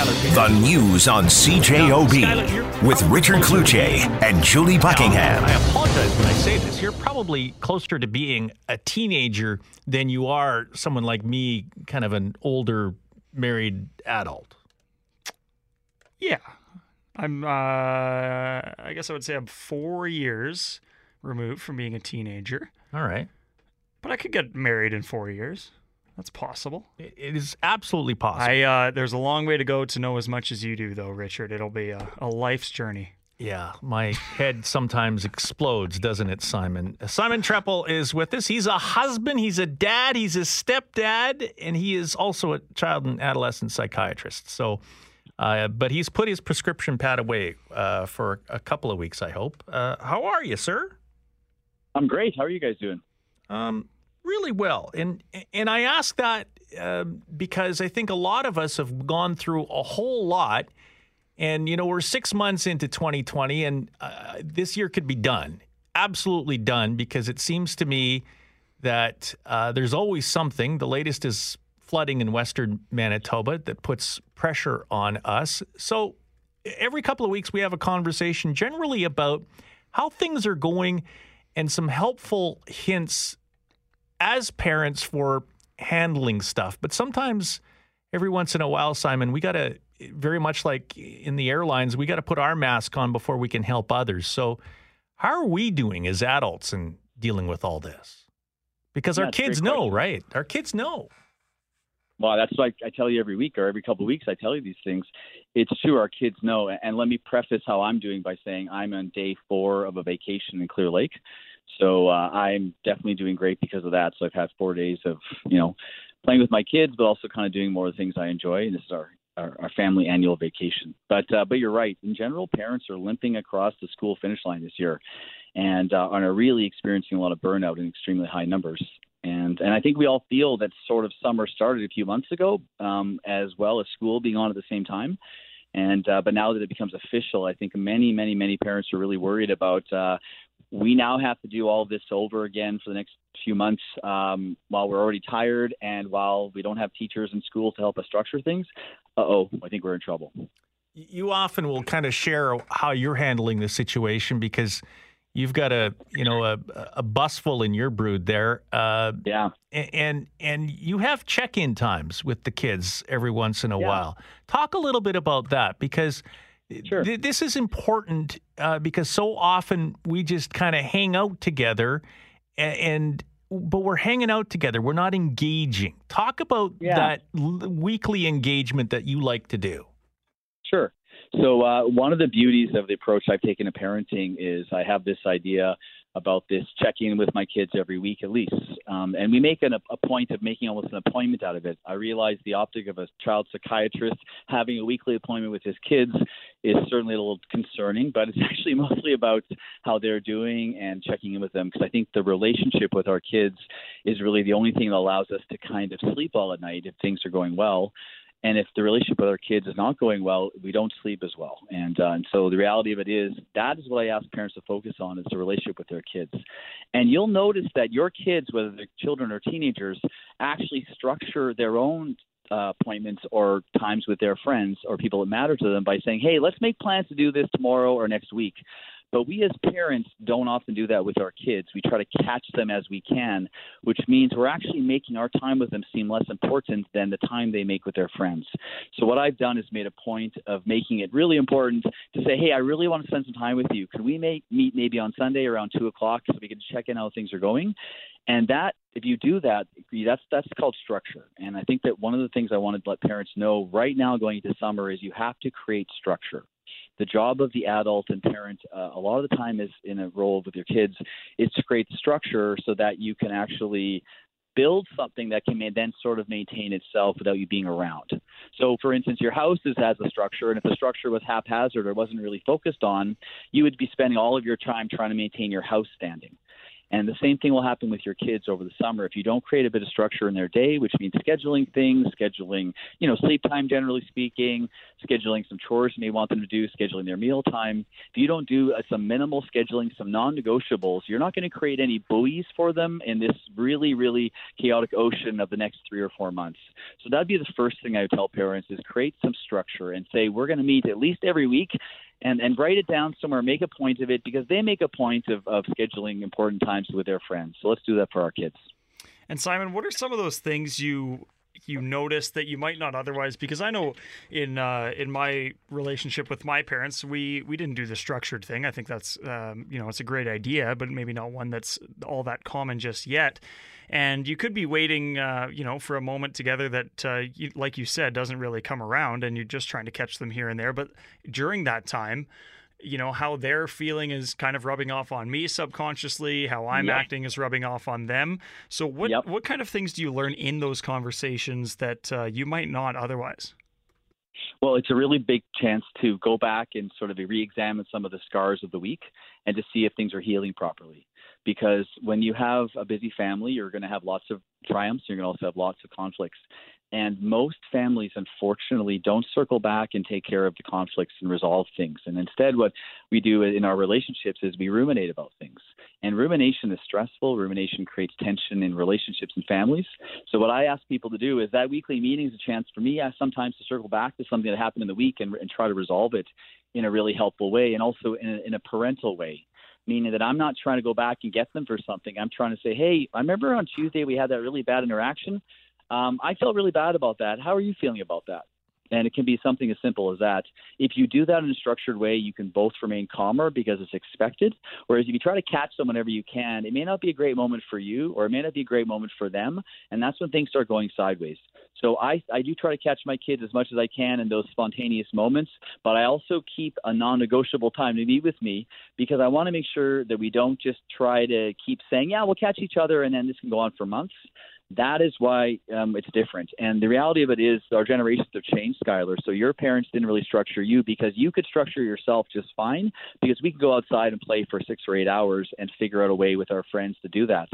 The news on CJOB with Richard Cloutier and Julie Buckingham. I apologize when I say this. You're probably closer to being a teenager than you are someone like me, kind of an older married adult. Yeah. I'm, uh, I guess I would say I'm four years removed from being a teenager, All right. but I could get married in four years. That's possible. It it is absolutely possible. I, uh, there's a long way to go to know as much as you do, though, Richard. It'll be a, a life's journey. Yeah, my head sometimes explodes, doesn't it, Simon? Simon Trepel is with us. He's a husband, he's a dad, he's a stepdad, and he is also a child and adolescent psychiatrist. So, uh, but he's put his prescription pad away uh, for a couple of weeks, I hope. Uh, how are you, sir? I'm great. How are you guys doing? Um, really well, and and I ask that uh, because I think a lot of us have gone through a whole lot, and you know we're six months into 2020, and uh, this year could be done, absolutely done, because it seems to me that uh, there's always something. The latest is flooding in western Manitoba that puts pressure on us. So every couple of weeks we have a conversation generally about how things are going and some helpful hints as parents for handling stuff. But sometimes, every once in a while, Simon, we got to, very much like in the airlines, we got to put our mask on before we can help others. So, how are we doing as adults in dealing with all this? Because Yeah, our it's a great kids know, question. right? Our kids know. Well, that's like I tell you every week or every couple of weeks. I tell you these things. It's true. Our kids know. And let me preface how I'm doing by saying I'm on day four of a vacation in Clear Lake, so uh, I'm definitely doing great because of that. So I've had four days of you know playing with my kids, but also kind of doing more of the things I enjoy. And this is our our, our family annual vacation. But uh, but you're right. In general, parents are limping across the school finish line this year, and uh, are really experiencing a lot of burnout in extremely high numbers. And and I think we all feel that sort of summer started a few months ago, um, as well as school being on at the same time. And uh, but now that it becomes official, I think many many many parents are really worried about. Uh, we now have to do all this over again for the next few months um, while we're already tired and while we don't have teachers in school to help us structure things. Uh oh, I think we're in trouble. You often will kind of share how you're handling the situation because you've got a you know a, a bus full in your brood there. Uh, Yeah. and and you have check-in times with the kids every once in a Yeah. while. Talk a little bit about that because Sure. th- this is important uh, because so often we just kind of hang out together a- and. But we're hanging out together. We're not engaging. Talk about Yeah. that l- weekly engagement that you like to do. Sure. So uh, one of the beauties of the approach I've taken to parenting is I have this idea about this checking in with my kids every week at least, um, and we make an, a point of making almost an appointment out of it. I realize the optic of a child psychiatrist having a weekly appointment with his kids is certainly a little concerning, but it's actually mostly about how they're doing and checking in with them because I think the relationship with our kids is really the only thing that allows us to kind of sleep all at night if things are going well. And if the relationship with our kids is not going well, we don't sleep as well. And uh, and so the reality of it is that is what I ask parents to focus on is the relationship with their kids. And you'll notice that your kids, whether they're children or teenagers, actually structure their own uh, appointments or times with their friends or people that matter to them by saying, "Hey, let's make plans to do this tomorrow or next week." But we as parents don't often do that with our kids. We try to catch them as we can, which means we're actually making our time with them seem less important than the time they make with their friends. So what I've done is made a point of making it really important to say, hey, I really want to spend some time with you. Can we make, meet maybe on Sunday around two o'clock so we can check in how things are going? And that, if you do that, that's that's called structure. And I think that one of the things I wanted to let parents know right now going into summer is you have to create structure the job of the adult and parent uh, a lot of the time is in a role with your kids is to create structure so that you can actually build something that can then sort of maintain itself without you being around. So, for instance, your house is, has a structure, and if the structure was haphazard or wasn't really focused on, you would be spending all of your time trying to maintain your house standing. And the same thing will happen with your kids over the summer. If you don't create a bit of structure in their day, which means scheduling things, scheduling, you know, sleep time, generally speaking, scheduling some chores you may want them to do, scheduling their meal time. If you don't do uh, some minimal scheduling, some non negotiables, you're not going to create any buoys for them in this really, really chaotic ocean of the next three or four months. So that'd be the first thing I would tell parents is create some structure and say, we're going to meet at least every week and and write it down somewhere. Make a point of it because they make a point of of scheduling important times with their friends. So let's do that for our kids. And Simon, what are some of those things you you notice that you might not otherwise because I know in uh, in my relationship with my parents we we didn't do the structured thing. I think that's um, you know it's a great idea but maybe not one that's all that common just yet. And you could be waiting uh, you know for a moment together that uh, you, like you said doesn't really come around and you're just trying to catch them here and there. But during that time you know how their feeling is kind of rubbing off on me subconsciously how i'm yep. acting is rubbing off on them so what yep. what kind of things do you learn in those conversations that uh, you might not otherwise well, it's a really big chance to go back and sort of re-examine some of the scars of the week and to see if things are healing properly. Because when you have a busy family, you're going to have lots of triumphs. You're going to also have lots of conflicts. And most families, unfortunately, don't circle back and take care of the conflicts and resolve things. And instead, what we do in our relationships is we ruminate about things. And rumination is stressful. Rumination creates tension in relationships and families. So, what I ask people to do is that weekly meeting is a chance for me uh, sometimes to circle back to something that happened in the week and, and try to resolve it in a really helpful way and also in a, in a parental way meaning that I'm not trying to go back and get them for something. I'm trying to say, hey, I remember on Tuesday we had that really bad interaction. Um, I felt really bad about that. How are you feeling about that? And it can be something as simple as that. If you do that in a structured way, you can both remain calmer because it's expected. Whereas if you try to catch them whenever you can, it may not be a great moment for you or it may not be a great moment for them. And that's when things start going sideways. So I, I do try to catch my kids as much as I can in those spontaneous moments, but I also keep a non negotiable time to meet with me because I want to make sure that we don't just try to keep saying, yeah, we'll catch each other and then this can go on for months. That is why um, it's different. And the reality of it is, our generations have changed, Skylar. So your parents didn't really structure you because you could structure yourself just fine because we could go outside and play for six or eight hours and figure out a way with our friends to do that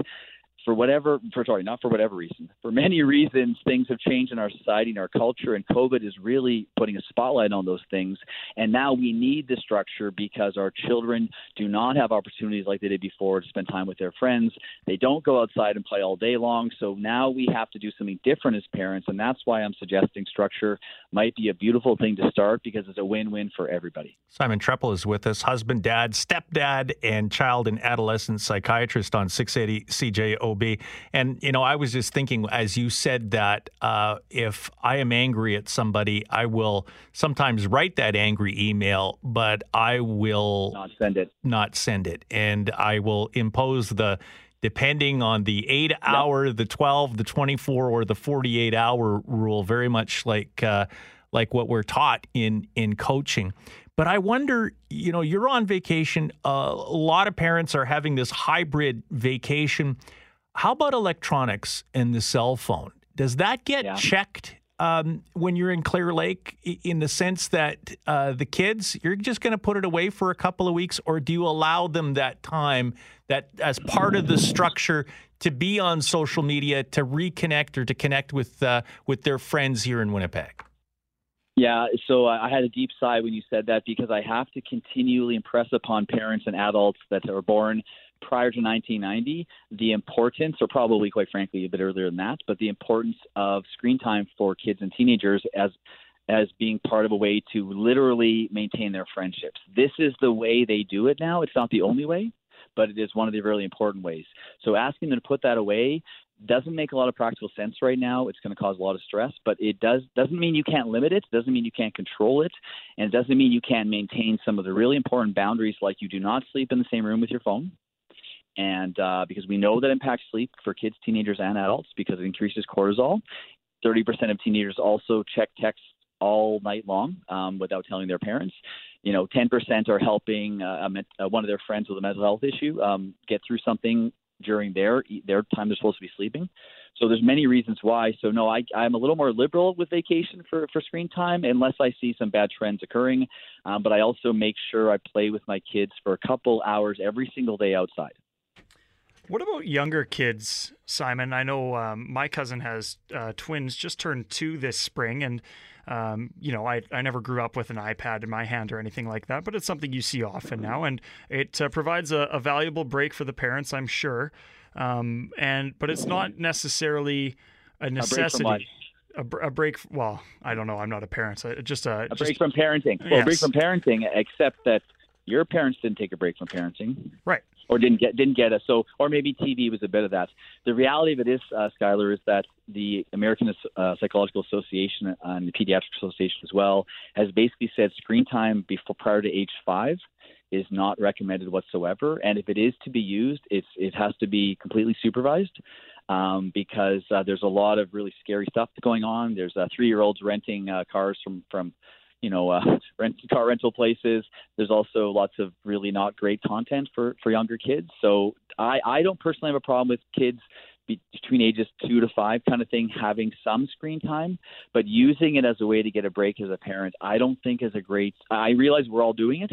for whatever, for sorry, not for whatever reason, for many reasons, things have changed in our society and our culture, and COVID is really putting a spotlight on those things. And now we need the structure because our children do not have opportunities like they did before to spend time with their friends. They don't go outside and play all day long. So now we have to do something different as parents, and that's why I'm suggesting structure might be a beautiful thing to start because it's a win-win for everybody. Simon Trepel is with us, husband, dad, stepdad, and child and adolescent psychiatrist on 680 CJO be. And, you know, I was just thinking as you said that uh, if I am angry at somebody, I will sometimes write that angry email, but I will not send it. Not send it. And I will impose the depending on the eight hour, yep. the 12, the 24, or the 48 hour rule, very much like. Uh, like what we're taught in in coaching. But I wonder, you know, you're on vacation. Uh, a lot of parents are having this hybrid vacation. How about electronics and the cell phone? Does that get yeah. checked um, when you're in Clear Lake in the sense that uh, the kids, you're just going to put it away for a couple of weeks, or do you allow them that time that as part of the structure to be on social media to reconnect or to connect with uh, with their friends here in Winnipeg? Yeah, so I had a deep sigh when you said that because I have to continually impress upon parents and adults that are born prior to 1990 the importance, or probably quite frankly a bit earlier than that, but the importance of screen time for kids and teenagers as as being part of a way to literally maintain their friendships. This is the way they do it now. It's not the only way, but it is one of the really important ways. So asking them to put that away doesn't make a lot of practical sense right now. It's going to cause a lot of stress, but it does doesn't mean you can't limit it. It doesn't mean you can't control it, and it doesn't mean you can't maintain some of the really important boundaries, like you do not sleep in the same room with your phone and uh, because we know that impacts sleep for kids, teenagers, and adults because it increases cortisol. 30% of teenagers also check texts all night long um, without telling their parents. You know, 10% are helping uh, a, one of their friends with a mental health issue um, get through something during their their time they're supposed to be sleeping. So there's many reasons why. So no, I, I'm a little more liberal with vacation for, for screen time unless I see some bad trends occurring. Um, but I also make sure I play with my kids for a couple hours every single day outside. What about younger kids, Simon? I know um, my cousin has uh, twins, just turned two this spring, and um, you know, I, I never grew up with an iPad in my hand or anything like that, but it's something you see often now, and it uh, provides a, a, valuable break for the parents, I'm sure. Um, and but it's not necessarily a necessity. A, break, a, break. Well, I don't know. I'm not a parent. So just a, a just, break from parenting. Well, yes. a break from parenting, except that your parents didn't take a break from parenting, right? Or didn't get didn't get us. So, or maybe TV was a bit of that. The reality of it is, uh, Skylar, is that the American uh, Psychological Association and the Pediatric Association as well has basically said screen time before prior to age five is not recommended whatsoever. And if it is to be used, it's it has to be completely supervised. Um, because uh, there's a lot of really scary stuff going on. There's uh, three-year-olds renting uh, cars from from you know, uh, rent car rental places. There's also lots of really not great content for for younger kids. So I I don't personally have a problem with kids between ages two to five kind of thing having some screen time but using it as a way to get a break as a parent i don't think is a great i realize we're all doing it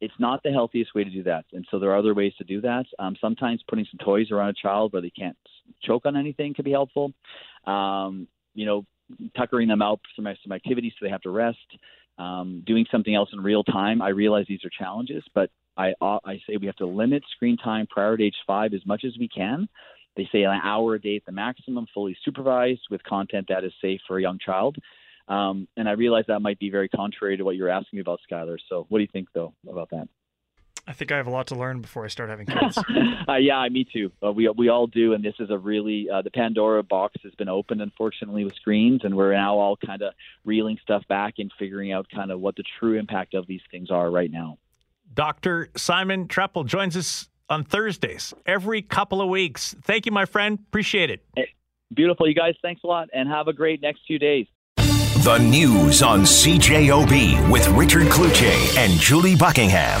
it's not the healthiest way to do that and so there are other ways to do that um, sometimes putting some toys around a child where they can't choke on anything can be helpful um, you know tuckering them out some some activities so they have to rest um, doing something else in real time. I realize these are challenges, but I, uh, I say we have to limit screen time prior to age five as much as we can. They say an hour a day at the maximum, fully supervised with content that is safe for a young child. Um, and I realize that might be very contrary to what you're asking me about, Skylar. So, what do you think, though, about that? I think I have a lot to learn before I start having kids. uh, yeah, me too. Uh, we we all do, and this is a really uh, the Pandora box has been opened, unfortunately, with screens, and we're now all kind of reeling stuff back and figuring out kind of what the true impact of these things are right now. Dr. Simon Trepel joins us on Thursdays every couple of weeks. Thank you, my friend. Appreciate it. Hey, beautiful, you guys. Thanks a lot, and have a great next few days. The news on CJOB with Richard Cloutier and Julie Buckingham.